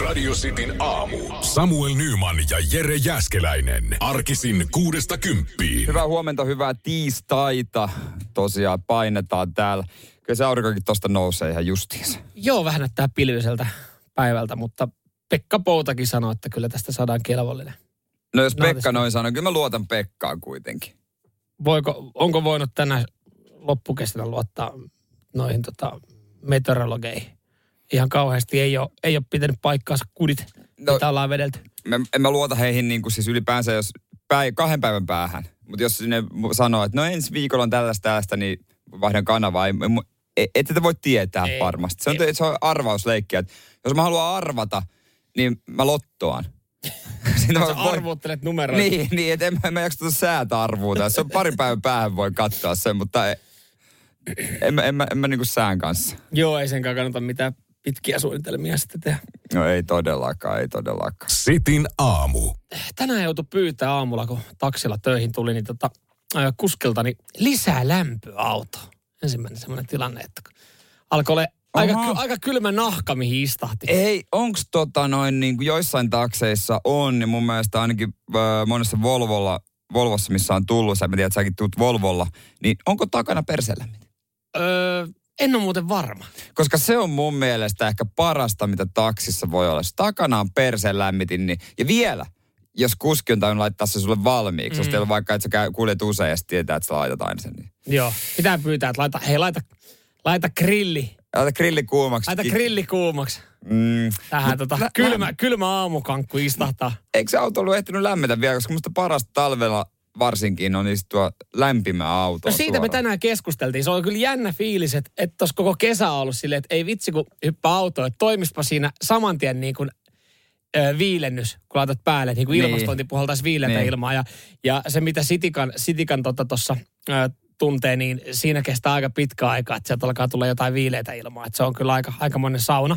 Radio Cityn aamu. Samuel Nyman ja Jere Jäskeläinen. Arkisin kuudesta kymppiin. Hyvää huomenta, hyvää tiistaita. Tosiaan painetaan täällä. Kyllä se aurinkokin tosta nousee ihan justiinsa. Joo, vähän näyttää pilviseltä päivältä, mutta Pekka Poutakin sanoi, että kyllä tästä saadaan kelvollinen. No jos Pekka noin sanoo, kyllä mä luotan Pekkaan kuitenkin. Voiko, onko voinut tänä loppukesänä luottaa noihin tota, meteorologeihin? Ihan kauheasti ei ole, ei ole pitänyt paikkaansa kudit, No- mitä ollaan vedelty. Mä, en mä luota heihin niin kuin siis ylipäänsä, jos päi, kahden päivän päähän. Mutta jos ne sanoo, että no ensi viikolla on tällaista tällaista, niin vaihdan kanavaa. Ei, ei, ette te voi tietää Ei. varmasti. Se on, se on arvausleikkiä. että Jos mä haluan arvata, niin mä lottoan. Sitten Sä arvuuttelet numeroita. Niin, niin että en, mä- en mä jaksa tuota säätä arvuuta. Se on parin päivän päähän voi katsoa sen, mutta en, en, mä- en, mä, en mä niinku sään kanssa. Joo, ei senkaan kannata mitään pitkiä suunnitelmia sitten tehdä. No ei todellakaan, ei todellakaan. Sitin aamu. Tänään joutui pyytää aamulla, kun taksilla töihin tuli, niin tota, ää, kuskilta niin lisää lämpöä autoon. Ensimmäinen semmoinen tilanne, että alkoi olla aika, Oho. ky- aika kylmä nahka, mihin istahti. Ei, onks tota noin niin kuin joissain takseissa on, niin mun mielestä ainakin äh, monessa Volvolla, Volvossa, missä on tullut, sä mä tiedän, että säkin tuut Volvolla, niin onko takana perselämmintä? Öö, en ole muuten varma. Koska se on mun mielestä ehkä parasta, mitä taksissa voi olla. Jos takana on perseen lämmitin, niin, ja vielä, jos kuski on tainnut laittaa se sulle valmiiksi, mm. jos teillä vaikka, että sä kuljet usein ja tietää, että sä laitat aina sen. Niin. Joo, pitää pyytää, että laita, hei laita, laita grilli, Laita grilli kuumaksi. laita grilli kuumaksi. Mm. Tähän tota, lä- kylmä, kylmä aamukankku istahtaa. Eikö se auto ollut ehtinyt lämmetä vielä, koska musta parasta talvella varsinkin on istua lämpimä auto. No siitä me tänään keskusteltiin. Se on kyllä jännä fiilis, että, että tuossa koko kesä on ollut silleen, että ei vitsi kun hyppää autoon, että toimispa siinä saman tien niin kuin ö, viilennys, kun laitat päälle, niin kuin Niin. ilmastointi puhaltaisi viileitä Niin. ilmaa. Ja, ja se, mitä Sitikan, Sitikan tuossa tota tuntee, niin siinä kestää aika pitkä aika, että sieltä alkaa tulla jotain viileitä ilmaa. Että se on kyllä aika, aika monen sauna.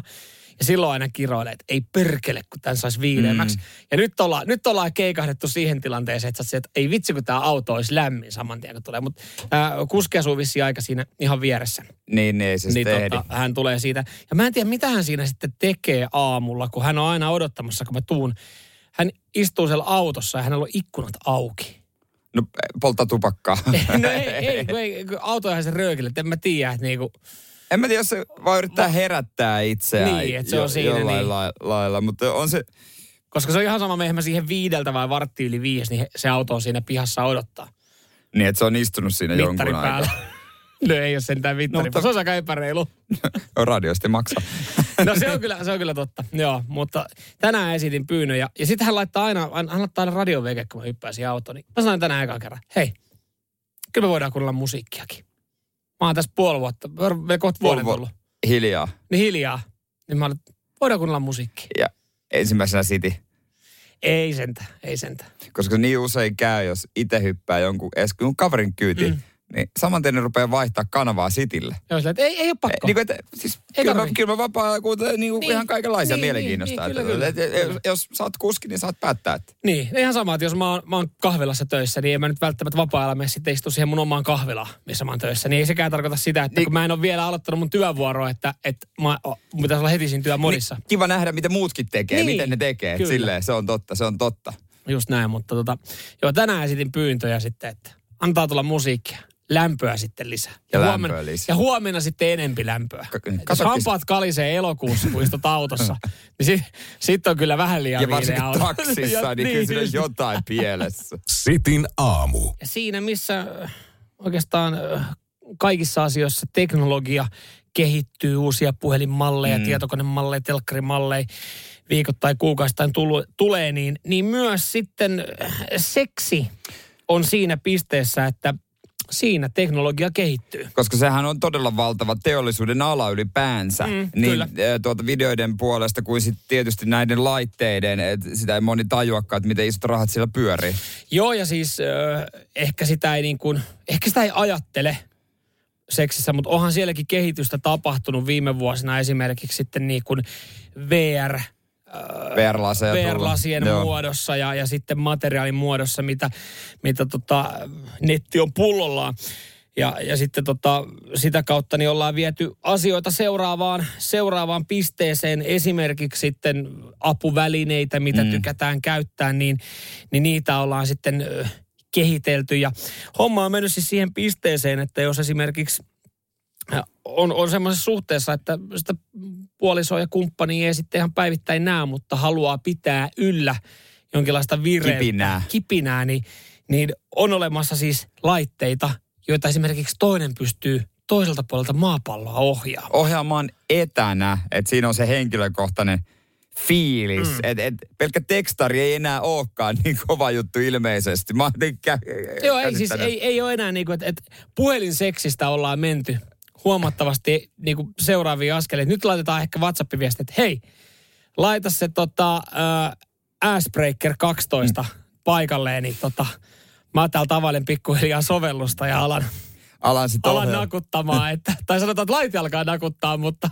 Ja silloin aina kiroilee, että ei perkele, kun tämän saisi viileämmäksi. Mm. Ja nyt ollaan, nyt ollaan keikahdettu siihen tilanteeseen, että, se, että ei vitsi, kun tämä auto olisi lämmin saman tien, kun tulee. Mutta äh, kuski asuu vissiin aika siinä ihan vieressä. Niin, niin ei se Niin tota, hän tulee siitä. Ja mä en tiedä, mitä hän siinä sitten tekee aamulla, kun hän on aina odottamassa, kun mä tuun. Hän istuu siellä autossa ja hänellä on ikkunat auki. No polttaa tupakkaa. No ei, ei, kun ei kun autojahan se röökille, että en mä tiedä, että niinku, En mä tiedä, jos se vaan yrittää herättää itseään Niin, että se on siinä, jollain niin. la- lailla. Mutta on se, koska se on ihan sama, mehän mä siihen viideltä vai vartti yli viisi, niin se auto on siinä pihassa odottaa. niin että se on istunut siinä Mittari jonkun päällä. aikaa. No ei ole sentään mittari, No, mutta- se on aika epäreilu. Radiosti maksaa. No se on kyllä, se on kyllä totta, joo. Mutta tänään esitin pyynnön ja, ja sitten hän laittaa aina, hän laittaa aina radioveke, kun mä hyppään siihen autoon. Niin mä sanoin tänään ekan kerran, hei, kyllä me voidaan kuunnella musiikkiakin. Mä oon tässä puoli vuotta, vielä kohta vuoden tullut. Hiljaa. Niin hiljaa. Niin mä olin, voidaan kuunnella musiikkia. Ja ensimmäisenä City. Ei sentä, ei sentä. Koska niin usein käy, jos itse hyppää jonkun, edes kun kaverin kyytiin, mm. Niin saman tien ne rupeaa vaihtaa kanavaa Sitille. Joo, sillä, että ei, ei ole pakko. Niin kuin, että, siis, Ei kyllä, mä, kyllä mä vapaa kuuntelen niin kuin Niin, ihan kaikenlaisia niin, mielenkiinnosta. niin, niin, kyllä, että, kyllä. että, että, jos sä oot kuski, niin saat päättää. Että, Niin, ihan sama, että jos mä oon, mä oon kahvilassa töissä, niin en mä nyt välttämättä vapaa-ajalla mene sitten istu siihen mun omaan kahvilaan, missä mä oon töissä. Niin ei sekään tarkoita sitä, että Niin. niin. kun mä en ole vielä aloittanut mun työvuoroa, että, että mä, mun pitäisi olla heti siinä työmodissa. niin, kiva nähdä, mitä muutkin tekee, Niin, miten ne tekee. kyllä. Silleen, se on totta, se on totta. Just näin, mutta tota, joo, tänään esitin pyyntöjä sitten, että antaa tulla musiikkia. Lämpöä sitten lisää. Ja huomenna, lämpöä lisää. ja huomenna sitten enempi lämpöä. Et Jos katsokin- hampaat kalisee elokuussa, kun istut autossa, niin sitten sit on kyllä vähän liian Ja varsinkin auto. taksissa, Ja niin kyllä siinä jotain pielessä. Sitin aamu. Ja siinä, missä äh, oikeastaan äh, kaikissa asioissa teknologia kehittyy, uusia puhelinmalleja, mm. tietokonemalleja, telkkarimalleja, viikoittain, kuukausittain tulu, tulee, niin, niin myös sitten äh, seksi on siinä pisteessä, että siinä teknologia kehittyy. Koska sehän on todella valtava teollisuuden ala ylipäänsä. Mm, niin kyllä. tuota videoiden puolesta kuin sitten tietysti näiden laitteiden, että sitä ei moni tajuakaan, että miten isot rahat siellä pyörii. Joo, ja siis äh, ehkä sitä ei niin kuin, ehkä sitä ei ajattele seksissä, mutta onhan sielläkin kehitystä tapahtunut viime vuosina esimerkiksi sitten niin kuin VR, Tullut. VR-lasien Joo. muodossa ja, ja sitten materiaalin muodossa, mitä, mitä tota, netti on pullollaan. Ja, ja sitten tota, sitä kautta niin ollaan viety asioita seuraavaan, seuraavaan pisteeseen. Esimerkiksi sitten apuvälineitä, mitä mm. tykätään käyttää, niin, niin niitä ollaan sitten kehitelty. Ja homma on mennyt siis siihen pisteeseen, että jos esimerkiksi on, on semmoisessa suhteessa, että sitä puolisoa ja kumppania ei sitten ihan päivittäin näe, mutta haluaa pitää yllä jonkinlaista vireä, Kipinää. kipinää niin, niin on olemassa siis laitteita, joita esimerkiksi toinen pystyy toiselta puolelta maapalloa ohjaamaan. Ohjaamaan etänä, että siinä on se henkilökohtainen fiilis. Mm. Että et, pelkkä tekstari ei enää olekaan niin kova juttu ilmeisesti. Mä kä- Joo, ei siis ei, ei ole enää niin kuin, että, että puhelinseksistä ollaan menty huomattavasti niin kuin seuraavia askeleita. Nyt laitetaan ehkä WhatsApp-viesti, että hei, laita se tota, äh, Assbreaker 12 mm. paikalleen, niin tota, mä täällä tavallin pikkuhiljaa sovellusta ja alan, alan, sit alan ohjaa. nakuttamaan. Että, tai sanotaan, että laite alkaa nakuttaa, mutta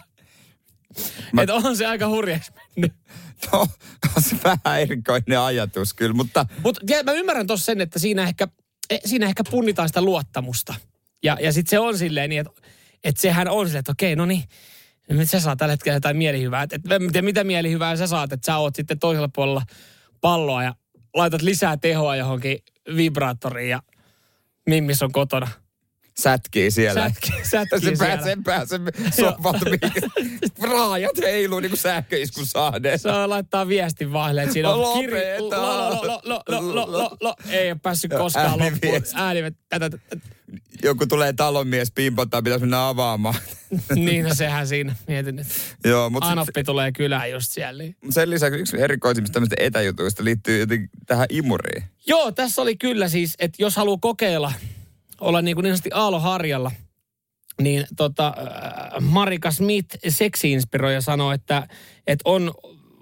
Mä- että on se aika hurjaksi mennyt. No, on se vähän erikoinen ajatus kyllä, mutta Mutta mä ymmärrän tuossa sen, että siinä ehkä, eh, siinä ehkä punnitaan sitä luottamusta. Ja, ja sitten se on silleen niin, että, että sehän on silleen, että okei, no niin, sä saat tällä hetkellä jotain mielihyvää. Et, et, tiedä, mitä mielihyvää sä saat, että sä oot sitten toisella puolella palloa ja laitat lisää tehoa johonkin vibraattoriin ja Mimmis on kotona. sätkii siellä. Sätkii- sätkii se siellä. pääsee, pääsee sohvalta, raajat heiluu niin kuin sähköiskun. Se on laittaa viestin vahille, että siinä on Lopeta. lo, lo, lo, lo, lo, lo, lo, lo. Ei ole päässyt koskaan loppuun. Ääniviesti. Ääni, tätä, Joku tulee talonmies pimpottaa, pitäisi mennä avaamaan. niin no sehän siinä. Mietin, että Joo, mutta Anoppi tulee kylään just siellä. niin- sen lisäksi yksi erikoisimmista tämmöistä etäjutuista liittyy jotenkin tähän imuriin. Joo, tässä oli kyllä siis, että jos haluaa kokeilla, olla niin, kuin niin sanotusti aaloharjalla, niin tota, äh, Marika Smith, seksiinspiroija, sanoi, että, että on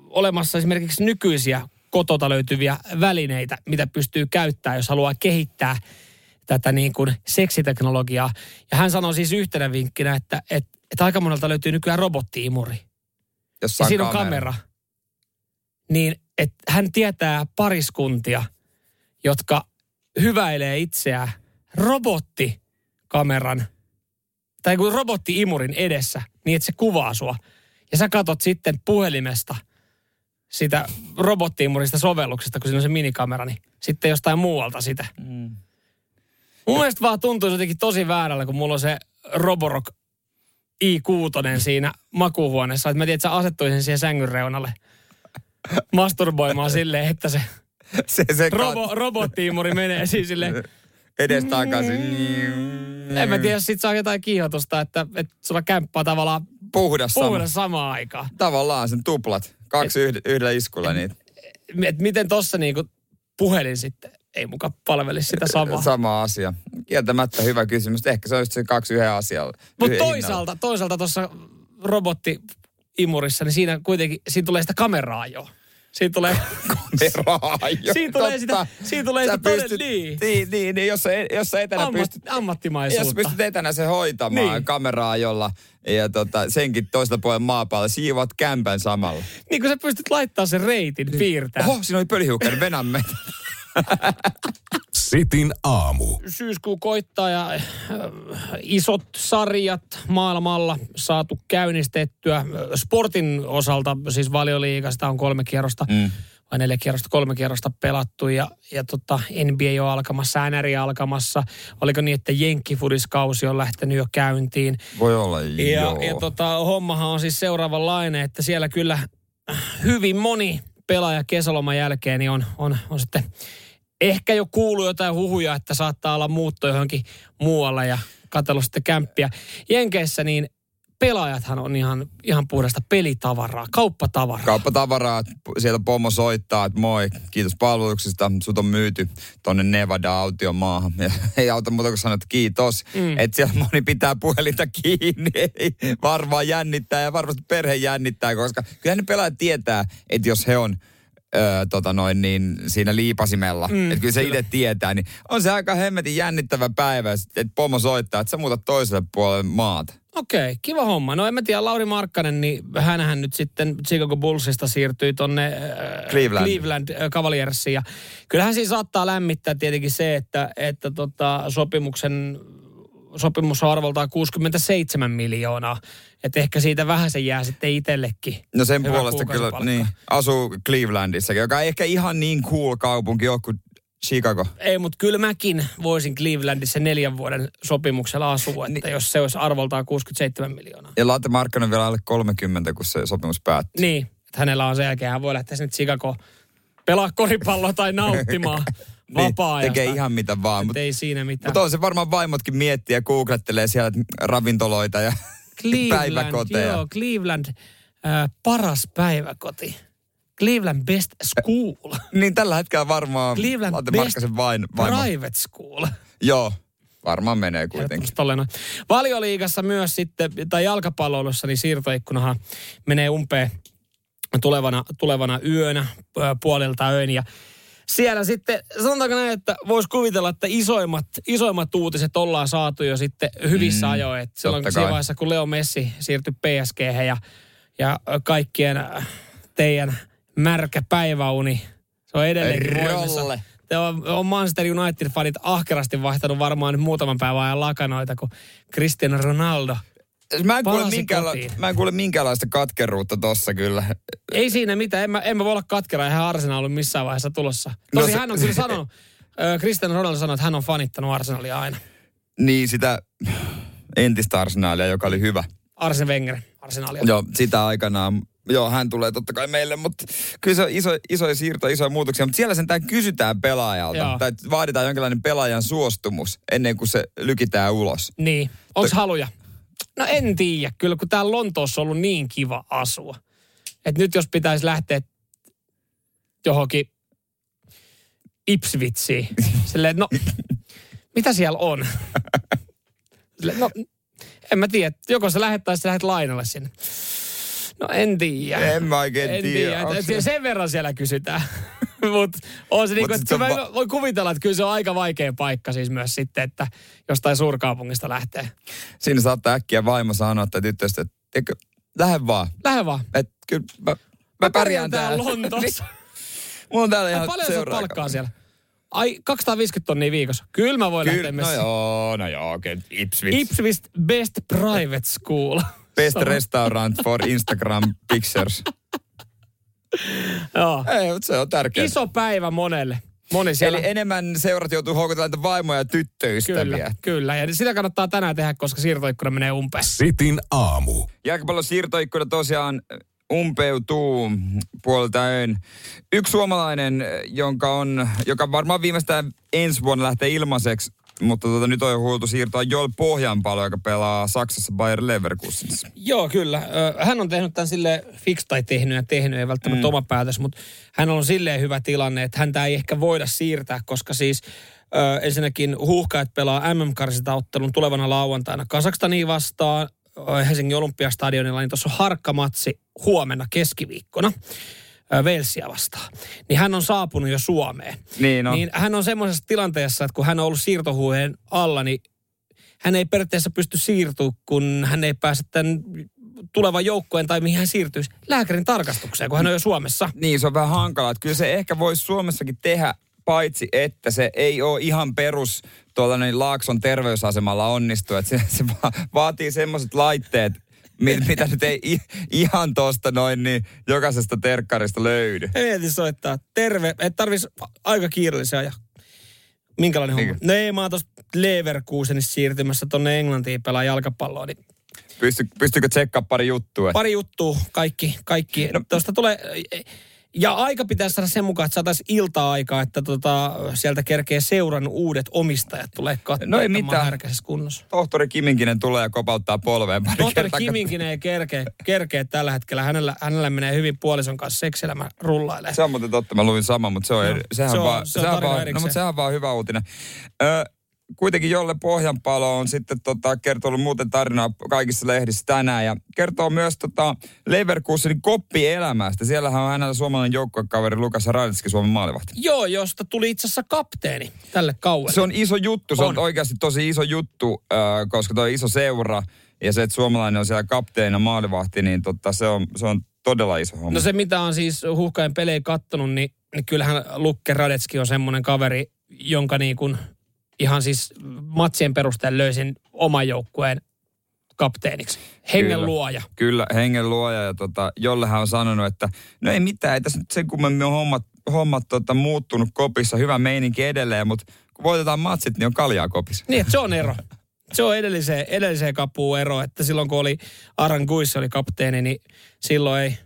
olemassa esimerkiksi nykyisiä kotota löytyviä välineitä, mitä pystyy käyttämään, jos haluaa kehittää tätä niin kuin seksiteknologiaa. Ja hän sanoi siis yhtenä vinkkinä, että, että, että aika monelta löytyy nykyään robottiimuri. Jossa Ja on siinä on kamera. Niin, että hän tietää pariskuntia, jotka hyväilee itseään robottikameran tai kuin robottiimurin edessä, niin että se kuvaa sua. Ja sä katot sitten puhelimesta sitä robottiimurista sovelluksesta, kun siinä on se minikamera, niin sitten jostain muualta sitä. Mm. Mun mielestä vaan tuntuu jotenkin tosi väärällä, kun mulla on se Roborock i6 siinä makuuhuoneessa. Että mä tiedän, että sä asettuisin siihen sängyn reunalle masturboimaan silleen, että se Se, se robo, robottiimuri menee siis silleen. edes takaisin. En mä tiedä, jos sit saa jotain kiihotusta, että, että sulla kämppää tavallaan Puhdas sama. puhuda samaan aikaan. Tavallaan sen tuplat. Kaksi yhd- yhdellä iskulla niitä. Et miten tossa niinku puhelin sitten ei muka palvelisi sitä samaa. Sama asia. Kieltämättä hyvä kysymys. Ehkä se on just se kaksi yhden asialla. Mutta toisaalta, toisaalta tuossa robottiimurissa, niin siinä kuitenkin, siinä tulee sitä kameraa jo. Siinä tulee, hinnalla. Jo, siinä tulee sitä, siinä tulee sitä pystyt, niin, niin, niin, niin, jos, sä, jos sä etänä ammat, pystyt, jos ammattimaisuutta. pystyt etänä se hoitamaan Niin. niin. kameraa jolla ja tota, senkin toista puolella maapallolla, siivoat kämpän samalla. Niin kun sä pystyt laittaa sen reitin, piirtää. Oho, siinä oli pölyhiukkainen, venämme. Sitin aamu. Syyskuu koittaa ja äh, isot sarjat maailmalla saatu käynnistettyä. Sportin osalta, siis valioliigasta on kolme kierrosta, mm. vai neljä kierrosta, kolme kierrosta pelattu ja, ja tota, NBA on alkamassa, NRI alkamassa. Oliko niin, että Jenkkifudiskausi on lähtenyt jo käyntiin. Voi olla, Ja, joo. ja tota, hommahan on siis seuraavanlainen, että siellä kyllä hyvin moni pelaaja kesäloman jälkeen niin on, on, on sitten ehkä jo kuullut jotain huhuja, että saattaa olla muutto johonkin muualle ja katsellut sitten kämppiä. Jenkeissä niin pelaajathan on ihan, ihan puhdasta pelitavaraa, kauppatavaraa. Kauppatavaraa, sieltä pomo soittaa, että moi, kiitos palveluksista, sut on myyty tonne Nevada-aution maahan. Ja ei auta muuta kuin sanoa, että kiitos. Mm. Että siellä moni pitää puhelinta kiinni, ei varmaan jännittää ja varmasti perhe jännittää, koska kyllä ne pelaajat tietää, että jos he on Öö, tota noin, niin siinä liipasimella. Mm, että kyllä se itse tietää, niin on se aika hemmetin jännittävä päivä, että pomo soittaa, että sä muutat toiselle puolelle maata. Okei, kiva homma. No en mä tiedä, Lauri Markkanen, niin hänhän nyt sitten Chicago Bullsista siirtyi tonne äh, Cleveland. Cleveland äh, Cavaliersiin. Ja kyllähän siinä saattaa lämmittää tietenkin se, että, että tota, sopimuksen sopimus on arvoltaan 67 miljoonaa. Että ehkä siitä vähän se jää sitten itsellekin. No sen Hyvä puolesta kyllä, niin, asuu Clevelandissakin, joka ei ehkä ihan niin cool kaupunki ole kuin Chicago. Ei, mutta kyllä mäkin voisin Clevelandissa neljän vuoden sopimuksella asua, että Niin. jos se olisi arvoltaan 67 miljoonaa. Ja Latte Markkanen vielä alle 30, kun se sopimus päättyy. Niin, että hänellä on sen jälkeen, hän voi lähteä sinne Chicago pelaa koripalloa tai nauttimaan. Niin, tekee ihan mitä vaan. Mutta ei siinä mitään. mut on se varmaan vaimotkin miettiä ja googlettelee siellä ravintoloita ja Cleveland, päiväkoteja. joo, Cleveland äh, paras päiväkoti. Cleveland Best School. Niin tällä hetkellä varmaan Cleveland Latte Best vain, vaimo. Private School. Joo, varmaan menee kuitenkin. Valioliigassa myös sitten, tai jalkapalloilussa, niin siirtoikkunahan menee umpeen tulevana, tulevana yönä puolelta öin. Ja siellä sitten, sanotaanko näin, että voisi kuvitella, että isoimmat, isoimmat uutiset ollaan saatu jo sitten hyvissä Mm, ajoin. Et silloin siinä vaiheessa, kun Leo Messi siirtyi PSG ja, ja kaikkien äh, teidän märkä päiväuni, se on edelleenkin voimassa. Rolle. Te on, on Manchester United-fanit ahkerasti vaihtanut varmaan nyt muutaman päivän ajan lakanoita, kun Cristiano Ronaldo. Mä en, kuule minkäänla- mä en kuule minkäänlaista katkeruutta tossa kyllä. Ei siinä mitään, en mä, en mä voi olla katkera, eihän Arsenal ollut missään vaiheessa tulossa. Tosi No se- hän on kyllä sanonut, Cristiano Ronaldo sanoi, että hän on fanittanut Arsenalia aina. Niin sitä entistä arsenaalia, joka oli hyvä. Arsen Wenger, Arsenalia. Joo, sitä aikanaan. Joo, hän tulee totta kai meille, mutta kyllä se on iso, isoja siirtoja, isoja muutoksia. Mutta siellä sentään kysytään pelaajalta. Joo. Tai vaaditaan jonkinlainen pelaajan suostumus ennen kuin se lykitään ulos. Niin, onks haluja? No en tiedä, kyllä kun täällä Lontoossa on ollut niin kiva asua. Että nyt jos pitäisi lähteä johonkin Ipswitsiin, silleen, no mitä siellä on? Silleen, no en mä tiedä, joko sä lähet tai sä lähet lainalle sinne. No en tiedä. En mä oikein En tiedä. tiedä. Sen verran siellä kysytään. Mutta on se niinku, sit että va- mä voin kuvitella, että kyllä se on aika vaikea paikka siis myös sitten, että jostain suurkaupungista lähtee. Siinä saattaa äkkiä vaimo sanoa, että tyttöstä, että eikö, lähde vaan. Lähde vaan. Et kyllä mä, mä, pärjään täällä. Lontoossa. Mulla on täällä ihan paljon sä palkkaa siellä? Ai, 250 tonnia viikossa. Kyllä mä voin lähteä Kyllä, no messiin. joo, no joo, okei. Okay. Ipswich. Ipswich Best Private School. Best restaurant for Instagram pictures. Joo. Ei, mutta se on tärkeää. Iso päivä monelle. Moni siellä. Eli enemmän seurat joutuu houkutelemaan niitä vaimoja ja tyttöystäviä. Kyllä, kyllä. Ja sitä kannattaa tänään tehdä, koska siirtoikkuna menee umpeen. Sitin aamu. Jalkapallon siirtoikkuna tosiaan umpeutuu puolelta öin. Yksi suomalainen, jonka on, joka varmaan viimeistään ensi vuonna lähtee ilmaiseksi, mutta tota, nyt on jo huoltu siirtoa Joel Pohjanpalo, joka pelaa Saksassa Bayer Leverkusenissa. Joo, kyllä. Hän on tehnyt tämän sille fix tai tehnyt ja tehnyt, ei välttämättä mm. oma päätös, mutta hän on silleen hyvä tilanne, että häntä ei ehkä voida siirtää, koska siis ö, ensinnäkin huuhkajat pelaa mm ottelun tulevana lauantaina Kasakstaniin vastaan Helsingin Olympiastadionilla, niin tuossa on harkkamatsi huomenna keskiviikkona. Walesia vastaan. Niin hän on saapunut jo Suomeen. Niin on. Niin hän on semmoisessa tilanteessa, että kun hän on ollut siirtohuuheen alla, niin hän ei periaatteessa pysty siirtyä, kun hän ei pääse tämän tulevan joukkueen tai mihin hän siirtyisi lääkärin tarkastukseen, kun hän on jo Suomessa. Niin, se on vähän hankalaa. Että Kyllä se ehkä voisi Suomessakin tehdä, paitsi että se ei ole ihan perus tuollainen Laakson terveysasemalla onnistu. Että se, se va- vaatii semmoiset laitteet, mit, mitä nyt ei ihan tuosta noin niin jokaisesta terkkarista löydy. Ei mieti soittaa. Terve. että tarvitsisi aika kiireellisiä ja Minkälainen homma? Mikä? No ei, mä oon tossa Leverkusenissa siirtymässä tonne Englantiin pelaa jalkapalloa, niin Pysty, pystyykö tsekkaa pari juttua? pari juttua, kaikki, kaikki. No, Tuosta tulee, ja aika pitäisi saada sen mukaan, että saataisiin ilta-aikaa, että tota, sieltä kerkee seuran uudet omistajat tulee katsoa, No ei mitään. kunnossa. Tohtori Kiminkinen tulee ja kopauttaa polveen pari Tohtori kertaa. Kiminkin ei kerkeä, kerkeä tällä hetkellä. Hänellä, hänellä menee hyvin puolison kanssa sekselämä rullailee. Se on muuten totta, mä luin saman, mutta se on, No, sehän, se on- vaan, se on sehän vaan, no, mutta sehän vaan hyvä uutinen. Ö, kuitenkin Jolle Pohjanpalo on sitten tota, kertonut muuten tarinaa kaikissa lehdissä tänään ja kertoo myös tota Leverkusenin koppielämästä. Siellähän on hänellä suomalainen joukkuekaveri Lukas Radetski, Suomen maalivahti. Joo, josta tuli itse asiassa kapteeni tälle kauelle. Se on iso juttu, se on, On. oikeasti tosi iso juttu, ö, koska tuo iso seura ja se, että suomalainen on siellä kapteena maalivahti, niin tota, se, on, se on todella iso homma. No se, mitä on siis huhkain pelejä kattonut, niin, niin kyllähän Lukke Radetski on semmoinen kaveri, jonka niin kuin ihan siis matsien perusteella löysin oman joukkueen kapteeniksi. Hengen Kyllä. luoja. Kyllä, hengen luoja. Ja tota, jollehan on sanonut, että no ei mitään, ei tässä nyt sen kummemmin on hommat, hommat tota, muuttunut kopissa. Hyvä meininki edelleen, mutta kun voitetaan matsit, niin on kaljaa kopissa. Niin, se on ero. Se on edelliseen, edelliseen kapuun ero, että silloin kun oli Aran Guissa oli kapteeni, niin silloin ei,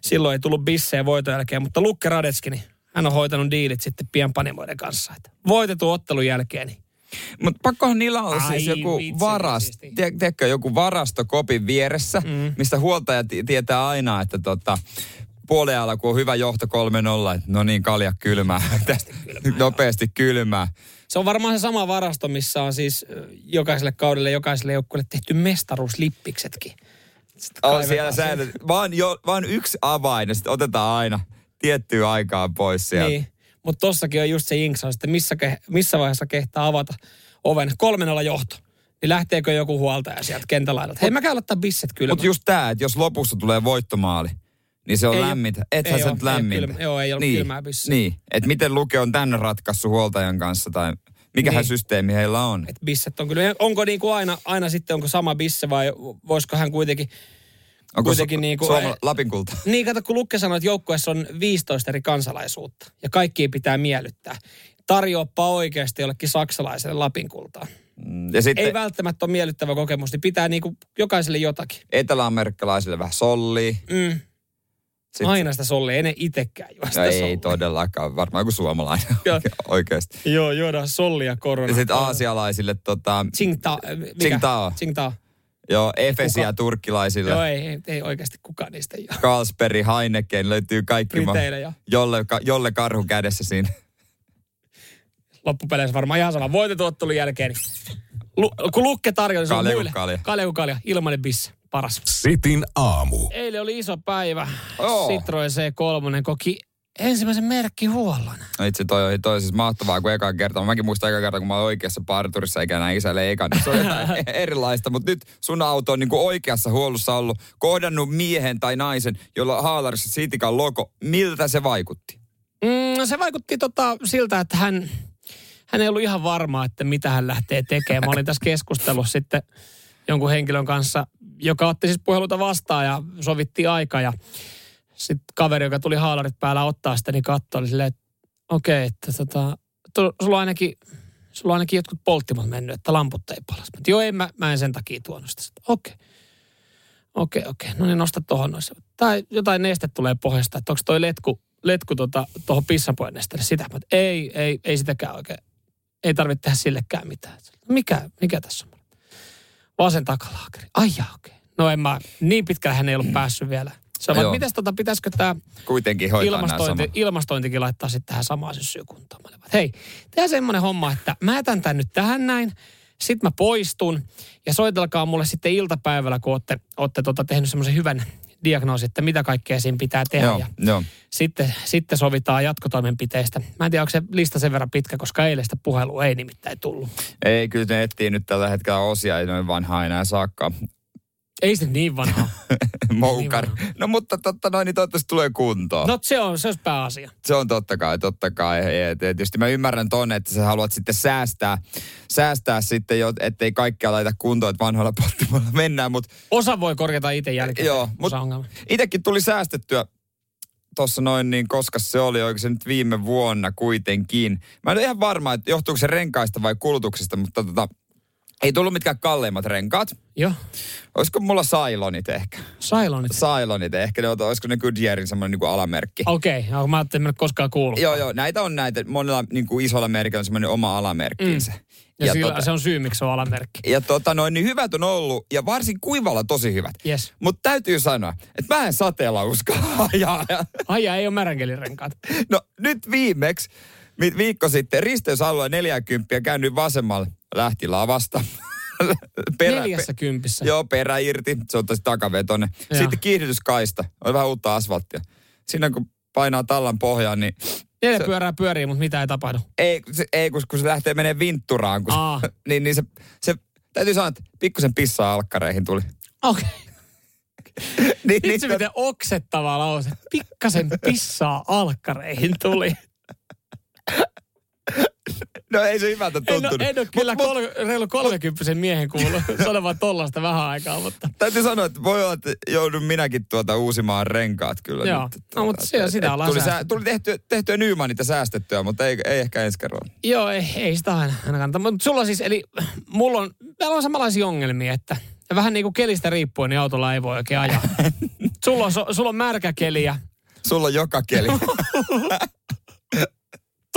silloin ei tullut bissejä voiton jälkeen. Mutta Lukke Radetski, niin hän on hoitanut diilit sitten pienpanimoiden kanssa. Että voitetun ottelun jälkeen, niin Mutta pakkohan niillä on Ai siis joku vitsi, varas, tietysti. tie, tiedätkö, joku varasto kopin vieressä, Mm. mistä huoltaja ti- tietää aina, että tota, puoliajalla kun on hyvä johto 3-0, että no niin, kalja kylmää. Tästä nopeasti kylmää. Se on varmaan se sama varasto, missä on siis jokaiselle kaudelle, jokaiselle joukkueelle tehty mestaruuslippiksetkin. On siellä säännöt. Vaan, jo, vaan yksi avain ja sitten otetaan aina tiettyä aikaa pois sieltä. Niin. Mutta tossakin on just se jinksaus, että missä, ke, missä vaiheessa kehtaa avata oven. Kolmenolla johto. Niin lähteekö joku huoltaja sieltä kentälaidalta? Hei, mä käyn ottaa bisset kyllä. Mutta just tämä, että jos lopussa tulee voittomaali, niin se on Ei oo- lämmintä. Ethän sä nyt ei lämmintä. kylmä- joo, ei ollut niin, kylmää pissiä. Niin, että miten Luke on tänne ratkaissut huoltajan kanssa tai mikähän Niin. systeemi heillä on. Et bisset on kyllä. Onko niinku aina, aina sitten, onko sama bisse vai voisiko hän kuitenkin... Onko kuitenkin niinku- Suoma, Lapin kulta? Niin, kato, kun Lukke sanoi, että joukkueessa on 15 eri kansalaisuutta ja kaikki pitää miellyttää. Tarjoappa oikeasti jollekin saksalaiselle lapinkultaan. Mm, Ja sitten Ei välttämättä ole miellyttävä kokemus, niin pitää niinku jokaiselle jotakin. eteläamerikkalaisille vähän sollia. Mm. Sit, Aina sitä sollia, ei ne itekään juo no sitä ei sollia. todellakaan, varmaan kuin suomalainen oikeasti. Joo, juodaan sollia korona. Ja sitten aasialaisille tota, Tsingtao. Tsingtao. Tsingtao. Joo, Efesiä Kuka? turkkilaisille. Joo, ei, ei, ei oikeasti kukaan niistä juo. Carlsberg, Heineken, löytyy kaikki. ma- Briteille ja Jolle, ka- jolle karhu kädessä siinä. loppupeleissä varmaan ihan sama. Voitetun ottelun jälkeen. Lu, kun Lukke tarjoaa, niin se on Kalja kuin muille. kalja. Kalja kalja. Ilmanen bisse. Paras. Sitin aamu. Eilen oli iso päivä. Joo. Citroen C3 koki ensimmäisen merkkihuollon. No itse toi toi siis mahtavaa kuin eka kerta. Mäkin muistan eka kerta, kun mä olin oikeassa parturissa eikä näin isälle eka. Niin se oli jotain erilaista, mutta nyt sun auto on niin kuin oikeassa huollossa ollut. Kohdannut miehen tai naisen, jolla on haalarissa Sitikan logo. Miltä se vaikutti? Mm, se vaikutti tota siltä, että hän, hän ei ollut ihan varma, että mitä hän lähtee tekemään. Mä olin tässä keskustellut sitten jonkun henkilön kanssa, joka otti siis puheluita vastaan ja sovittiin aika. Ja sitten kaveri, joka tuli haalarit päällä ottaa sitä, niin katsoi, oli silleen, että okei, että tota, tu- sulla on ainakin, sulla on ainakin jotkut polttimot mennyt, että lamput ei palas. Mä, Joo, en mä, mä en sen takia tuonut sitä. Okei. Okei, okei. No niin, nosta tuohon noissa. Tai jotain neste tulee pohjasta, että onko toi letku, letku tuohon tota, pissapojen nesteelle sitä. Mä, ei, ei, ei sitäkään oikein. Ei tarvitse tehdä sillekään mitään. Mikä, mikä tässä on? Vasen takalaakeri. Ai jaa, okei. No en mä, niin pitkälle hän ei ollut päässyt vielä. Joo. että mitäs tota, pitäisikö tämä Kuitenkin ilmastointi, ilmastointikin laittaa sitten tähän samaan että Hei, tehdään semmoinen homma, että mä jätän tämän nyt tähän näin, sitten mä poistun ja soitelkaa mulle sitten iltapäivällä, kun olette, olette tota, tehnyt semmoisen hyvän diagnoosin, että mitä kaikkea siinä pitää tehdä. Joo, Ja joo. sitten, sitten sovitaan jatkotoimenpiteistä. Mä en tiedä, onko se lista sen verran pitkä, koska eilestä puhelua ei nimittäin tullut. Ei, kyllä ne etsii nyt tällä hetkellä osia, ei noin vanhaa enää saakka. Ei se niin vanha. Moukari. Niin No mutta totta noin, niin toivottavasti tulee kuntoon. No se on, se olisi pääasia. Se on totta kai, totta kai. Ja Tietysti mä ymmärrän ton, että sä haluat sitten säästää, säästää sitten, jo, ettei kaikkea laita kuntoon, että vanhoilla pottimoilla mennään. Mutta Osa voi korjata itse jälkeen. joo, mutta itsekin tuli säästettyä tuossa noin, niin koska se oli, oliko se nyt viime vuonna kuitenkin. Mä en ole ihan varma, että johtuuko se renkaista vai kulutuksesta, mutta tota, ei tullut mitkään kalleimmat renkaat. Joo, Olisiko mulla Sailonit ehkä? Sailonit. Sailonit ehkä, ne, olisiko ne Goodyearin semmoinen niin alamerkki? Okei, okay. mä ajattelin, että en koskaan kuullut. Joo, joo, näitä on näitä. Monella niin kuin isolla merkillä on semmoinen oma alamerkkinsä. Mm. Ja, ja sillä, tota, se on syy, miksi se on alamerkki. ja tota noin, niin hyvät on ollut, ja varsin kuivalla tosi hyvät. Yes. Mutta täytyy sanoa, että mä en sateella uskalla ajaa. Ai ja, ei ole märänkelin-renkaat. No nyt viimeksi, vi- viikko sitten, risteysalue 40 käännyt vasemmalle, lähti lavasta. Perä, Neljässä kympissä. Joo, perä irti, se on tosi takavetoinen. Joo. Sitten kiihdytyskaista, on vähän uutta asfalttia. Siinä kun painaa tallan pohjaan, niin Neljä se- pyörää pyörii, mutta mitä ei tapahdu. ei, se, ei kun, kun se lähtee menee vintturaan, kun Aa. se, niin, niin se, se, täytyy sanoa, että pikkusen pissaa alkkareihin tuli. Okei. Okay. niin, Nyt se miten oksettava lause. Pikkasen pissaa alkkareihin tuli. No ei se hyvältä En, tuntunut. ole- en ole kyllä Mut- mut kol, reilu kolmekymppisen miehen kuullut sanomaan tollasta vähän aikaa, mutta... Täytyy sanoa, että voi olla, että joudun minäkin tuota uusimaan renkaat kyllä Joo. nyt. No, Tuota, mutta se- että- sitä ollaan tuli, säästetty. tuli tehtyä, tehtyä Nymanita säästettyä, mutta ei, ei ehkä ensi kerralla. Joo, ei, ei sitä aina, aina kannata. Mutta sulla siis, eli mulla on, meillä on samanlaisia ongelmia, että vähän niin kuin kelistä riippuen, niin autolla ei voi oikein ajaa. sulla, on, sulla on märkä keli ja Sulla on joka keli.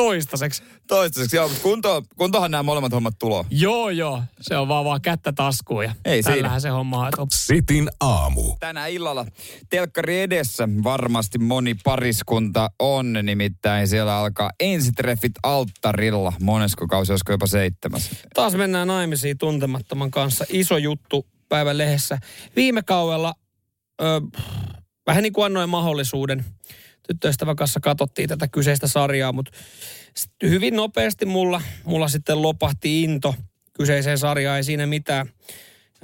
Toistaiseksi. Toistaiseksi, joo, mutta kunto, kuntohan nämä molemmat hommat tulo. Joo, joo. Se on vaan, vaan kättä taskuun ja Ei siinä. tällähän se homma on. Sitin aamu. Tänä illalla telkkari edessä varmasti moni pariskunta on, nimittäin siellä alkaa ensitreffit alttarilla. Monesko kausi, olisiko jopa seitsemäs. Taas mennään naimisiin tuntemattoman kanssa. Iso juttu päivän lehdessä. Viime kaudella ö, vähän niin kuin annoin mahdollisuuden. Tyttöystävän kanssa katsottiin tätä kyseistä sarjaa, mutta hyvin nopeasti mulla, mulla sitten lopahti into kyseiseen sarjaan. Ei siinä mitään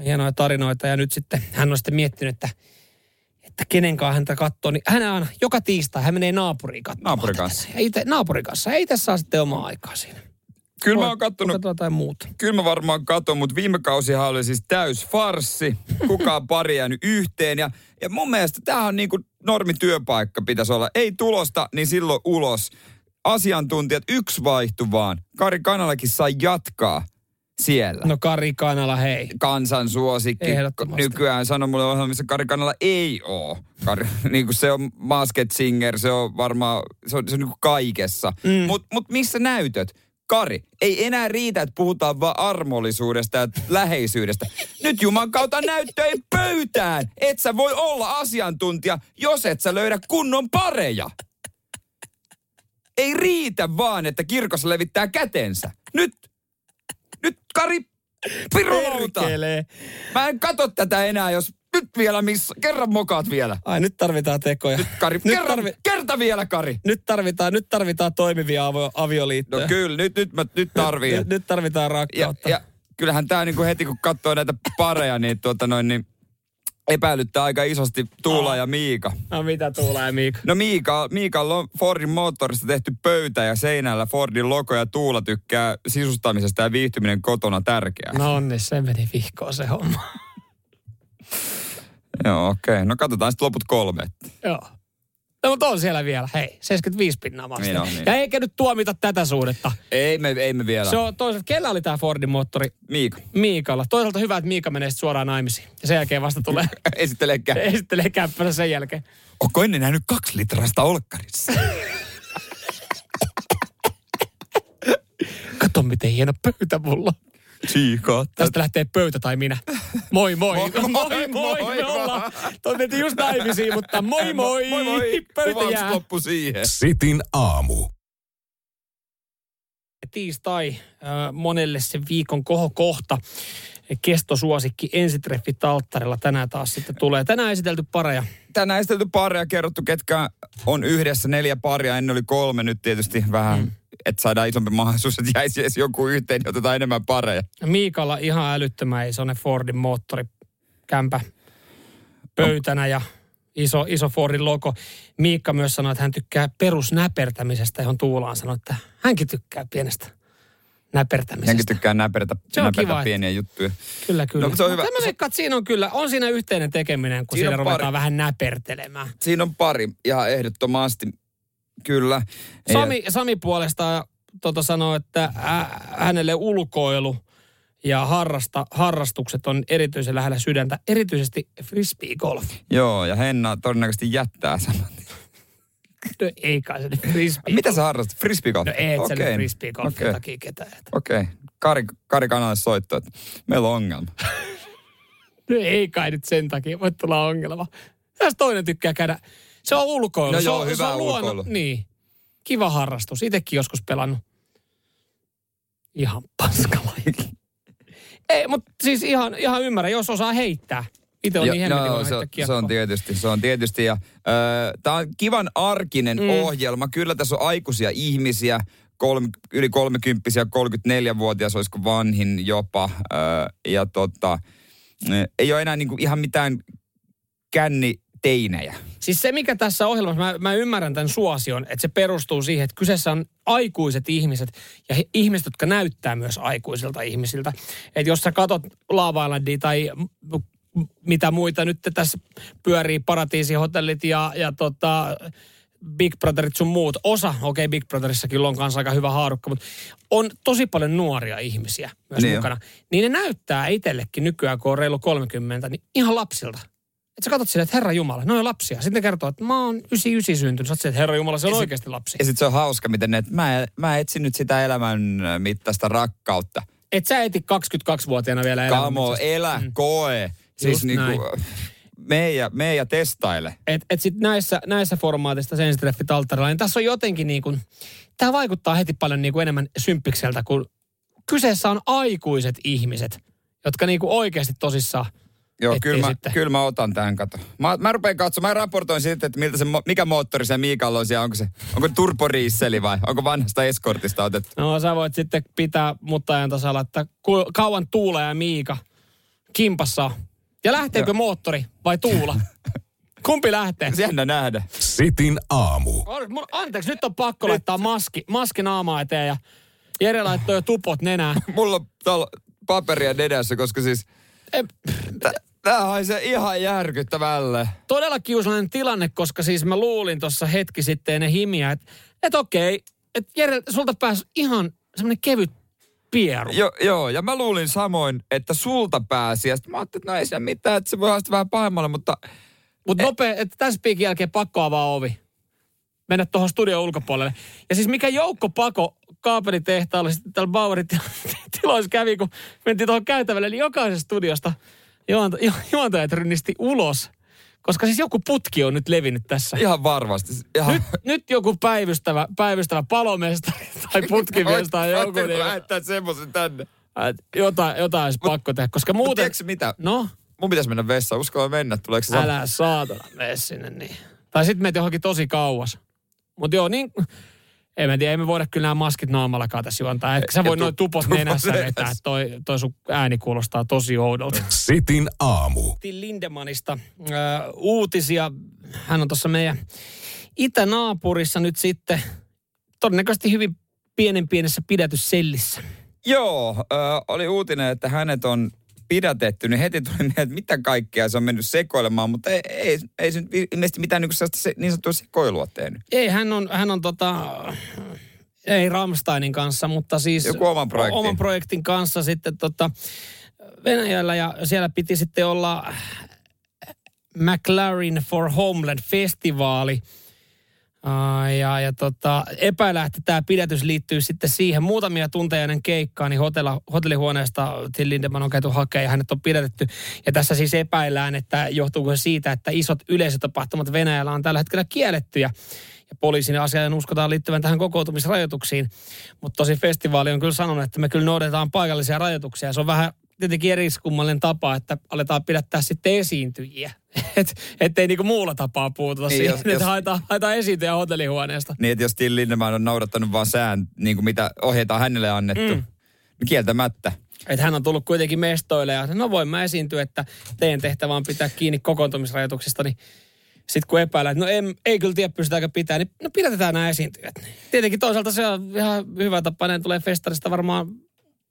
hienoja tarinoita. Ja nyt sitten hän on sitten miettinyt, että että kenen kanssa häntä katsoo, niin hän aina, joka tiistai hän menee naapuriin katsomaan. Naapurin kanssa. Ja Ite, naapurin kanssa. Ei tässä saa sitten omaa aikaa siinä. Kyllä mä oon kattonut jotain muuta. Kyllä mä varmaan katon, mutta viime kausihan oli siis täys farssi. Kukaan pari jäänyt yhteen. Ja, ja mun mielestä tämähän on niin kuin normityöpaikka pitäisi olla. Ei tulosta, niin silloin ulos. Asiantuntijat, yksi vaihtu vaan. Kari Kanalakin sai jatkaa siellä. No Kari Kanala, hei. Kansan suosikki. Nykyään sano mulle ohjelmissa Kari Kanala ei oo. Kari, niin kuin se on Masked Singer, se on varmaan, se on, se on niin kuin kaikessa. Mm. Mutta mut missä näytöt? Kari, ei enää riitä, että puhutaan vaan armollisuudesta ja läheisyydestä. Nyt Juman kautta näyttöjä pöytään. Et sä voi olla asiantuntija, jos et sä löydä kunnon pareja. Ei riitä vaan, että kirkossa levittää kätensä. Nyt, nyt Kari, pirulauta. Mä en katso tätä enää, jos nyt vielä missä. Kerran mokaat vielä. Ai nyt tarvitaan tekoja. Nyt, Kari, nyt, kerran, tarvi, kerta vielä, Kari. nyt, tarvitaan, nyt tarvitaan toimivia avio, No avioliittoja. kyllä, nyt, nyt, mä, nyt tarvii. Nyt, nyt tarvitaan ja, rakkautta. ja kyllähän tää niinku heti kun katsoo näitä pareja, niin, tuota noin, niin epäilyttää aika isosti Tuula ja Miika. No mitä tulee, Miika? No Miika, Miikalla on Fordin moottorista tehty pöytä ja seinällä Fordin logo ja Tuula tykkää sisustamisesta ja viihtyminen kotona tärkeää. No onni, se meni vihkoon se homma. Joo, okei. Okay. No katsotaan sitten loput kolme. Joo. No mutta on siellä vielä, hei, 75 pinnaa vasta. Niin on, niin. Ja eikä nyt tuomita tätä suhdetta. Ei me, ei me vielä. Se on toisaalta, kellä oli tämä Fordin moottori? Miika. Miikalla. Toisaalta hyvä, että Miika menee suoraan naimisiin. Ja sen jälkeen vasta tulee, Esittelee kä- esittelee käppänä sen jälkeen. Onko ennen nähnyt kaksi litrasta olkkarissa? Kato, miten hieno pöytä mulla on. Siika. Tästä lähtee pöytä tai minä. Moi moi. Moi, Moi moi, moi. moi, Me moi. ollaan. Toivottavasti just naimisiin, mutta moi moi. Moi moi. Pöytä jää. loppu siihen. Sitin aamu. Tiistai äh, monelle se viikon kohokohta. Kestosuosikki ensitreffi Talttarilla tänään taas sitten tulee. Tänään esitelty pareja. Tänään esitelty paria, kerrottu ketkä on yhdessä, neljä paria, ennen oli kolme, nyt tietysti vähän, mm. että saadaan isompi mahdollisuus, että jäisi edes joku yhteen, niin otetaan enemmän pareja. Miikalla ihan älyttömän isoinen Fordin moottorikämpä pöytänä ja iso, iso Fordin logo. Miikka myös sanoi, että hän tykkää perusnäpertämisestä, johon Tuulaan sanoi, että hänkin tykkää pienestä näpertämisestä. Hänkin tykkää näpertä, Se on näpertä kiva, että- pieniä juttuja. Kyllä, kyllä. No, se on hyvä. Mä veikkaan, että siinä on kyllä, on siinä yhteinen tekeminen, kun Siinä siinä, ruvetaan pari. vähän näpertelemään. Siinä on pari, ihan ehdottomasti, kyllä. Sami, Sami puolestaan tota sanoo, että ä, hänelle ulkoilu ja harrasta, harrastukset on erityisen lähellä sydäntä, erityisesti frisbee-golf. Joo, ja Henna todennäköisesti jättää saman. No ei kai se frisbee. Mitä sä harrastat? Frisbeegolf? No ei, Okei. nyt frisbee-golfin Okei. takia ketään. et. Okei. Kari, Kari Kanalle soitto, että meillä on ongelma. No ei kai nyt sen takia, voi tulla ongelma. Tässä toinen tykkää käydä, se on ulkoilu. No se joo, on, se hyvä on luonno- ulkoilu. Niin, kiva harrastus. Itsekin joskus pelannut. Ihan paskalaji. ei, mutta siis ihan, ihan ymmärrän, jos osaa heittää. Itse on Jo- niin hemmetin no, se, se on tietysti, se on tietysti. Ja, Tämä on kivan arkinen Mm. ohjelma. Kyllä tässä on aikuisia ihmisiä, kolme, yli 30 34-vuotias, olisiko vanhin jopa. Äh, ja tota, ei ole enää niinku ihan mitään känni teinejä. Siis se, mikä tässä ohjelmassa, mä, mä ymmärrän tämän suosion, että se perustuu siihen, että kyseessä on aikuiset ihmiset ja he, ihmiset, jotka näyttää myös aikuisilta ihmisiltä. Että jos sä katot Lava tai mitä muita nyt tässä pyörii, paratiisihotellit ja, ja tota, Big Brotherit sun muut. Osa, okei okay, Big Brotherissakin on kanssa aika hyvä haarukka, mutta on tosi paljon nuoria ihmisiä myös Niin mukana. Niin ne näyttää itsellekin nykyään, kun on reilu 30, niin ihan lapsilta. Että sä katsot silleen, että herra Jumala, ne on lapsia. Sitten ne kertoo, että mä oon 99 syntynyt. Sä oot että herra Jumala, se on Ja sit- oikeasti lapsi. Ja sitten se on hauska, miten ne, että mä, mä etsin nyt sitä elämän mittaista rakkautta. Et sä eti 22-vuotiaana vielä Kamo, elämän. elä, Mm. koe. Siis Just niinku, mee ja, mee ja testaile. Et, et sit näissä, näissä formaatissa sensitreffit alttarilla, niin tässä on jotenkin niin kuin, tämä vaikuttaa heti paljon niin kuin enemmän symppikseltä, kun kyseessä on aikuiset ihmiset, jotka niin kuin oikeasti tosissaan Joo, kyllä mä, sitten. kyllä mä otan tämän kato. Mä, mä rupean katsomaan, mä raportoin sitten, että miltä se, mikä moottori se Miikalla on siellä. Onko se, onko turboriisseli vai onko vanhasta eskortista otettu? No sä voit sitten pitää mutta ajan tasalla, että ku, kauan Tuula ja Miika kimpassa. Ja lähteekö Joo. moottori vai Tuula? Kumpi lähtee? Jännä nähdä. Sitin aamu. Anteeksi, nyt on pakko laittaa maski, maski naamaa eteen ja Jere laittoi jo tupot nenään. Mulla on paperia edessä, koska siis tää haisee ihan järkyttävälle. todella kiusallinen tilanne, koska siis mä luulin tuossa hetki sitten ennen himiä, että et okei, että Jere, sulta pääsi ihan semmoinen kevyt pieru. Jo, joo, ja mä luulin samoin, että sulta pääsi. Ja sitten mä ajattelin, että no ei siellä mitään, että se voi haastaa vähän pahemmalle, mutta Mutta nopea, että tässä piikin jälkeen pakko avaa ovi. Mennä tuohon studion ulkopuolelle. Ja siis mikä joukko pako kaapelitehtaalle sitten täällä Bauerin til- tiloissa kävi, kun mentiin tuohon käytävälle, niin jokaisesta studiosta juonta, ju- juontajat rynnisti ulos. Koska siis joku putki on nyt levinnyt tässä. ihan varmasti. Ihan, Nyt, nyt joku päivystävä, päivystävä palomestari tai putkimies tai joku. Niin, lähettää semmoisen tänne? jotain, jotain olisi pakko tehdä, koska muuten... tiedätkö mitä? No, Mun pitäisi mennä vessaan. Uskalla mennä. Tuleeko se älä saatana mene sinne niin. Tai sitten meet johonkin tosi kauas. Mutta joo, niin... En mä tiedä, ei me voida kyllä nämä maskit naamallakaan tässä juontaa. Etkä sä voi tu- noin tupot tupot nenässä vetää. Toi, toi sun ääni kuulostaa tosi oudolta. Sitin aamu. Lindemanista äh, uutisia. Hän on tuossa meidän itänaapurissa nyt sitten todennäköisesti hyvin pienen pienessä pidätyssellissä. Joo, ö, oli uutinen, että hänet on pidätetty, niin heti tuli mieleen, että mitä kaikkea se on mennyt sekoilemaan, mutta ei, ei, ei se nyt ilmeisesti mitään niin, se, niin sanottua sekoilua tehnyt. Ei, hän on, hän on tota, ei Rammsteinin kanssa, mutta siis Joku oman projektin. oman projektin kanssa sitten tota Venäjällä ja siellä piti sitten olla McLaren for Homeland festivaali. Ja, ja tota, epäillä, että tämä pidätys liittyy sitten siihen. Muutamia tunteja ennen keikkaa, niin hotella, hotellihuoneesta Till Lindemann on käyty hakemaan ja hänet on pidätetty. Ja tässä siis epäillään, että johtuuko se siitä, että isot yleisötapahtumat Venäjällä on tällä hetkellä kiellettyjä. Ja poliisin asiaan uskotaan liittyvän tähän kokoutumisrajoituksiin. Mutta tosi festivaali on kyllä sanonut, että me kyllä noudatetaan paikallisia rajoituksia. Se on vähän tietenkin eriskummallinen tapa, että aletaan pidättää sitten esiintyjiä. Et, ettei niinku muulla tapaa puututa Niin, jos- siihen, että jos- haetaan, haetaan esiintyjä hotellihuoneesta. Niin, että jos Till Lindemann on noudattanut vaan sään, niin kuin mitä ohjeita on hänelle annettu, mm. niin kieltämättä. Että hän on tullut kuitenkin mestoille ja no voin mä esiintyä, että teidän tehtävä on pitää kiinni kokoontumisrajoituksista, niin sitten kun epäillään, että no ei, ei kyllä tiedä pystytäänkö pitää, niin no pidätetään nämä esiintyjät. Tietenkin toisaalta se on ihan hyvä tapa, ne tulee festarista varmaan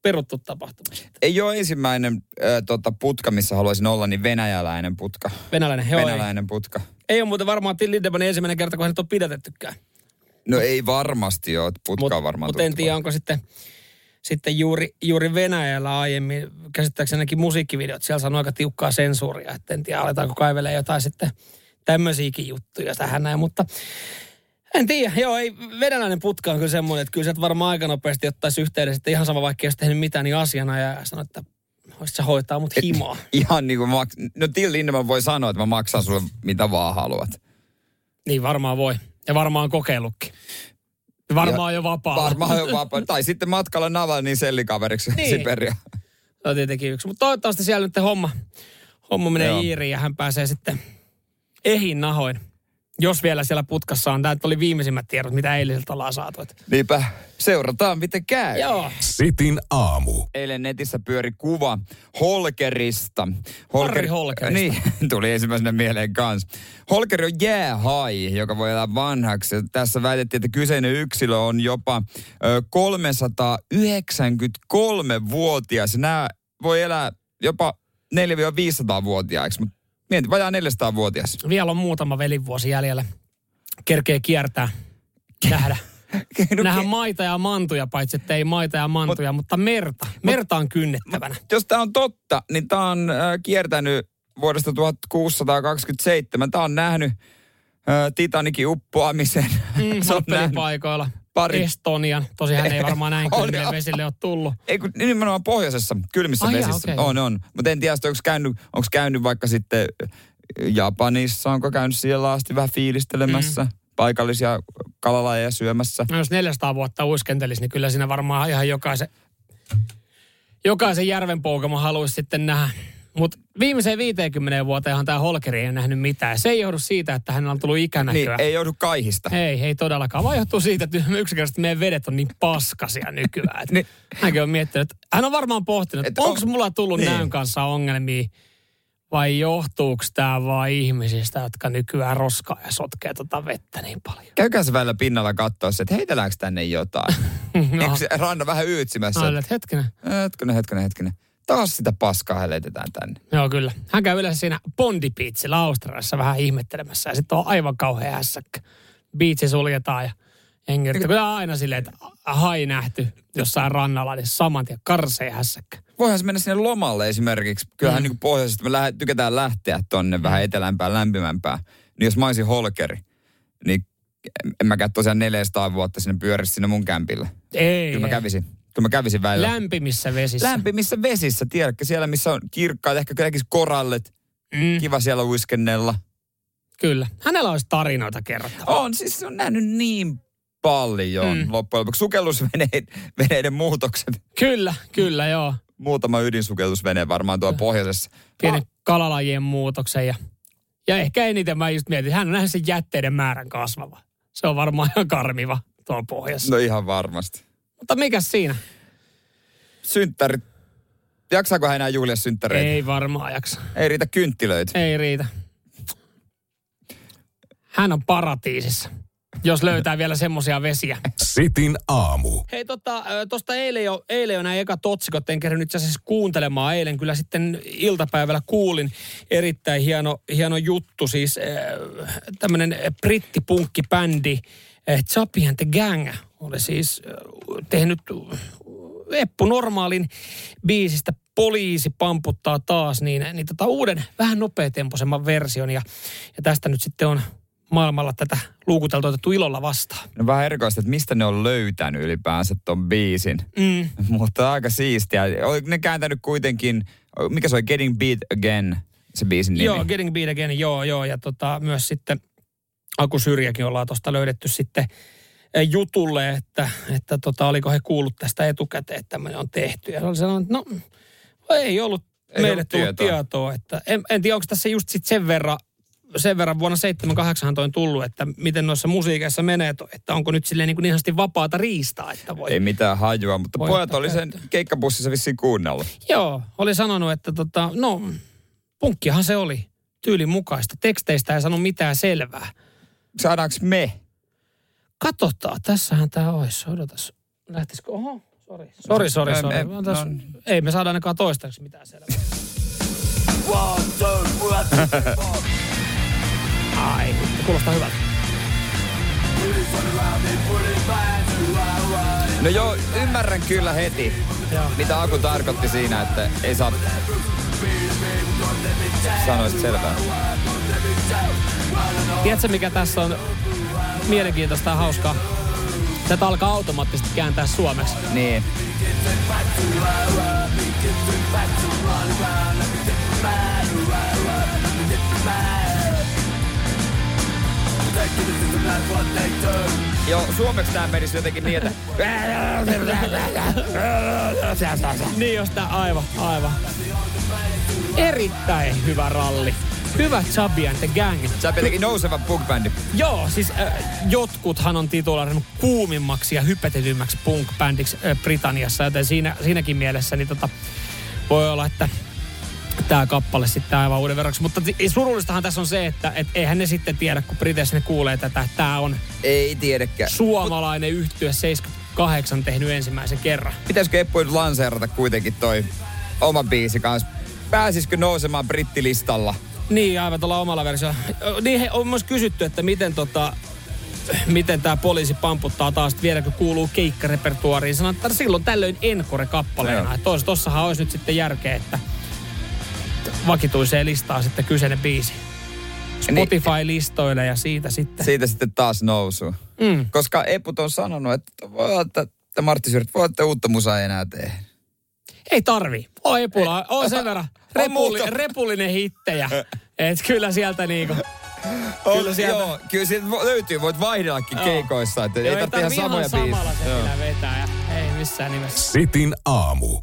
peruttu tapahtuma. Ei ole ensimmäinen äh, tota, putka, missä haluaisin olla, niin venäjäläinen putka. Venäläinen, joo, ei, Venäläinen putka. ei ole muuten varmaan Till Lindemannin ensimmäinen kerta, kun hänet on pidätettykään. No ei varmasti ole, putka Mut- on varmaan Mutta en tiedä, onko sitten, sitten juuri, juuri Venäjällä aiemmin, käsittääkseni ainakin musiikkivideot, siellä sanoo aika tiukkaa sensuuria, että en tiedä, aletaanko kaivelemaan jotain sitten tämmöisiäkin juttuja tähän näin, mutta en tiedä, joo, ei, venäläinen putka on kyllä semmoinen, että kyllä sieltä varmaan aika nopeasti ottaisi yhteydessä, että ihan sama vaikka ei olisi tehnyt mitään niin asiana ja sanoi, että voisit sä hoitaa mut himaa. Ihan niin kuin maks- No Till Lindemann voi sanoa, että mä maksan sulle mitä vaan haluat. Niin varmaan voi. Ja varmaan kokeillutkin. Varmaan jo vapaa. Varmaan jo vapaa. Tai sitten matkalla sellikaveriksi Niin. niin. Siberia. Se on tietenkin yksi. Mutta toivottavasti siellä nyt homma, homma menee Joo. iiriin ja hän pääsee sitten ehin nahoin Jos vielä siellä putkassa on. Tämä oli viimeisimmät tiedot, mitä eiliseltä ollaan saatu. Niinpä, seurataan miten käy. Joo. Sitin aamu. Eilen netissä pyöri kuva Holkerista. Harri Holkerista. Niin, tuli ensimmäisenä mieleen kanssa. Holkeri on jäähai, joka voi elää vanhaksi. Ja Tässä väitettiin, että kyseinen yksilö on jopa ö, 393-vuotias. Nämä voi elää jopa 400-500-vuotiaiksi, mutta mieti, vajaa 400-vuotias. Vielä on muutama velivuosi jäljellä. Kerkee kiertää, nähdä. No, Nähdä ke- maita ja mantuja, paitsi että ei maita ja mantuja, mutta merta. Merta on kynnettävänä. jos tämä on totta, niin tämä on äh, kiertänyt vuodesta 1627. Tämä on nähnyt äh, Titanikin uppoamisen. Mm, Se on nähnyt Hoppelipaikoilla. Pari- Estonian. Tosi hän ei varmaan näin kylmille on. vesille ole tullut. Ei kun nimenomaan pohjoisessa, kylmissä Ai jaa, vesissä. okei. On, on. Mutta en tiedä, onko käynyt, onko käynyt vaikka sitten Japanissa, onko käynyt siellä asti vähän fiilistelemässä, mm. paikallisia kalalajeja syömässä. No jos 400 vuotta uiskentelisi, niin kyllä siinä varmaan ihan jokaisen, jokaisen järvenpoukama haluaisi sitten nähdä. Mutta viimeiseen 50 vuoteenhan tämä Holkeri ei ole nähnyt mitään. Se ei johdu siitä, että hänellä on tullut Niin, ikänäköä. ei joudu kaihista. Ei, ei todellakaan. Vaan johtuu siitä, että yksinkertaisesti meidän vedet on niin paskasia nykyään. Että Niin. Hänkin on miettinyt, että hän on varmaan pohtinut, Et että on- onko mulla tullut niin. näön kanssa ongelmia vai johtuuko tämä vaan ihmisistä, jotka nykyään roskaa ja sotkee tota vettä niin paljon. Käykää se välillä pinnalla katsoa että heitelläänkö tänne jotain. No, Eikö se ranna vähän yytsimässä? Mä olin, että hetkinen. Hetkinen, hetkinen, hetkinen. Taas sitä paskaa heitetään tänne. Joo, kyllä. Hän käy yleensä siinä Bondi Beachillä Australiassa vähän ihmettelemässä ja sitten on aivan kauhea hässäkkä. Biitsi suljetaan ja jengi. Kyllä aina silleen, että hai nähty jossain rannalla, niin saman tien karsee hässäkkä. Voihan se mennä sinne lomalle esimerkiksi. Kyllähän mm. niin pohjoisesta me lähe, tykätään lähteä tonne vähän etelämpään, lämpimämpään. Niin jos mä olisin holkeri, niin en- en mäkään tosiaan 400 vuotta sinne pyörisi sinne mun kämpillä. Ei. Kyllä mä kävisin. Kyllä mä kävisin välillä. Lämpimissä vesissä. Lämpimissä vesissä, tiedätkö? Siellä, missä on kirkkaat, ehkä näkisi korallet. mm, Kiva siellä uiskennella. kyllä. Hänellä olisi tarinoita kerrottavaa. On, siis se on nähnyt niin paljon Mm. loppujen lopuksi. Sukellusveneiden veneiden muutokset. Kyllä, kyllä, joo. Muutama ydinsukellusvene varmaan tuolla pohjoisessa. Pienen kalalajien muutoksen ja, ja ehkä eniten mä just mietin, hän on nähnyt sen jätteiden määrän kasvava. Se on varmaan ihan karmiva tuolla pohjassa. No ihan varmasti. Mutta mikä siinä? Synttärit. Jaksaako hän enää juhlia synttäreitä? Ei varmaan jaksa. Ei riitä kynttilöitä. Ei riitä. Hän on paratiisissa, jos löytää vielä semmoisia vesiä. Sitin aamu. Hei tota, tuosta eilen jo, eilen jo nämä ekat otsikot, en kerran itse asiassa kuuntelemaan. Eilen kyllä sitten iltapäivällä kuulin erittäin hieno, hieno juttu. Siis äh, tämmöinen brittipunkkibändi Chappie and the Gang oli siis tehnyt Eppu Normaalin biisistä Poliisi pamputtaa taas, niin, niin tota uuden vähän nopeatempoisemman version. Ja, ja tästä nyt sitten on maailmalla tätä luukuteltu otettu ilolla vastaan. No vähän erikoista, että mistä ne on löytänyt ylipäänsä ton biisin. Mm. Mutta aika siistiä. Oliko ne kääntänyt kuitenkin, mikä se oli, Getting Beat Again, se biisin nimi? Joo, Getting Beat Again, joo, joo. Ja tota, myös sitten Aku Syrjäkin ollaan tuosta löydetty sitten eh, jutulle, että, että tota, oliko he kuullut tästä etukäteen, että tämmöinen on tehty. Ja se oli sanonut, että no ei ollut Ei meille ollut tullut tietoa. tietoa. että en, en tiedä, onko tässä just sit sen verran, sen verran vuonna 78 toi tullut, että miten noissa musiikeissa menee, toi, että onko nyt silleen niin kuin ihan vapaata riistaa, että voi. Ei mitään hajua, mutta Voi pojat oli sen keikkabussissa vissiin kuunnellut. Joo, oli sanonut, että tota, no, punkkihan se oli tyylin mukaista. Teksteistä ei sano mitään selvää. Saadaanko me? Katsotaan, tässähän tämä olisi. Odotas, lähtisikö? Oho, sori. Sori, sori, sori. no. Ei me saada ainakaan toistaiseksi mitään selvää. Ai, kuulostaa hyvältä. No joo, ymmärrän kyllä heti, Joo. mitä Aku tarkoitti siinä, että ei saa sanoisit selvää. Tiedätkö, mikä tässä on mielenkiintoista ja hauskaa? Tätä alkaa automaattisesti kääntää suomeksi. Niin. Joo, suomeksi tämä menisi jotenkin niin, että... Niin josta aivan, aivan. Erittäin hyvä ralli. Hyvä Chubby and the Gang. Sä jotenkin nouseva punk-bändi. Joo, siis äh, jotkuthan on titulaarannut kuumimmaksi ja hypetetymmäksi punk-bändiksi äh, Britanniassa, joten siinä, siinäkin mielessä niin tota, voi olla, että tämä kappale sitten aivan uuden verraksi. Mutta surullistahan tässä on se, että et eihän ne sitten tiedä, kun Briteissä ne kuulee tätä, että tämä on Ei tiedäkään. suomalainen yhtye 78 tehnyt ensimmäisen kerran. Pitäisikö Eppu nyt lanseerata kuitenkin toi oma biisi kanssa? Pääsisikö nousemaan brittilistalla? Niin, aivan tuolla omalla versiolla. Niin, he, on myös kysytty, että miten tota, miten tämä poliisi pamputtaa taas, että vieläkö kuuluu keikkarepertuariin. Sanotaan, että silloin tällöin Encore-kappaleena. Että tos, tossahan olisi nyt sitten järkeä, että vakituiseen listaa sitten kyseinen biisi. Spotify-listoille ja siitä sitten. Siitä sitten taas nousu. Mm. Koska Eput on sanonut, että voi olla, että, Martti olla, että uutta musaa ei enää tee. Ei tarvi. Oi Epula, on sen verran. Repulli, muuta. repullinen hittejä. Et kyllä sieltä niinku... Kyllä, sieltä- Joo, kyllä sieltä löytyy, voit vaihdellakin Joo. keikoissa, että ei Joo, tarvitse ihan samoja samalla biisejä. se Joo. pitää vetää ja ei missään nimessä. Sitin aamu.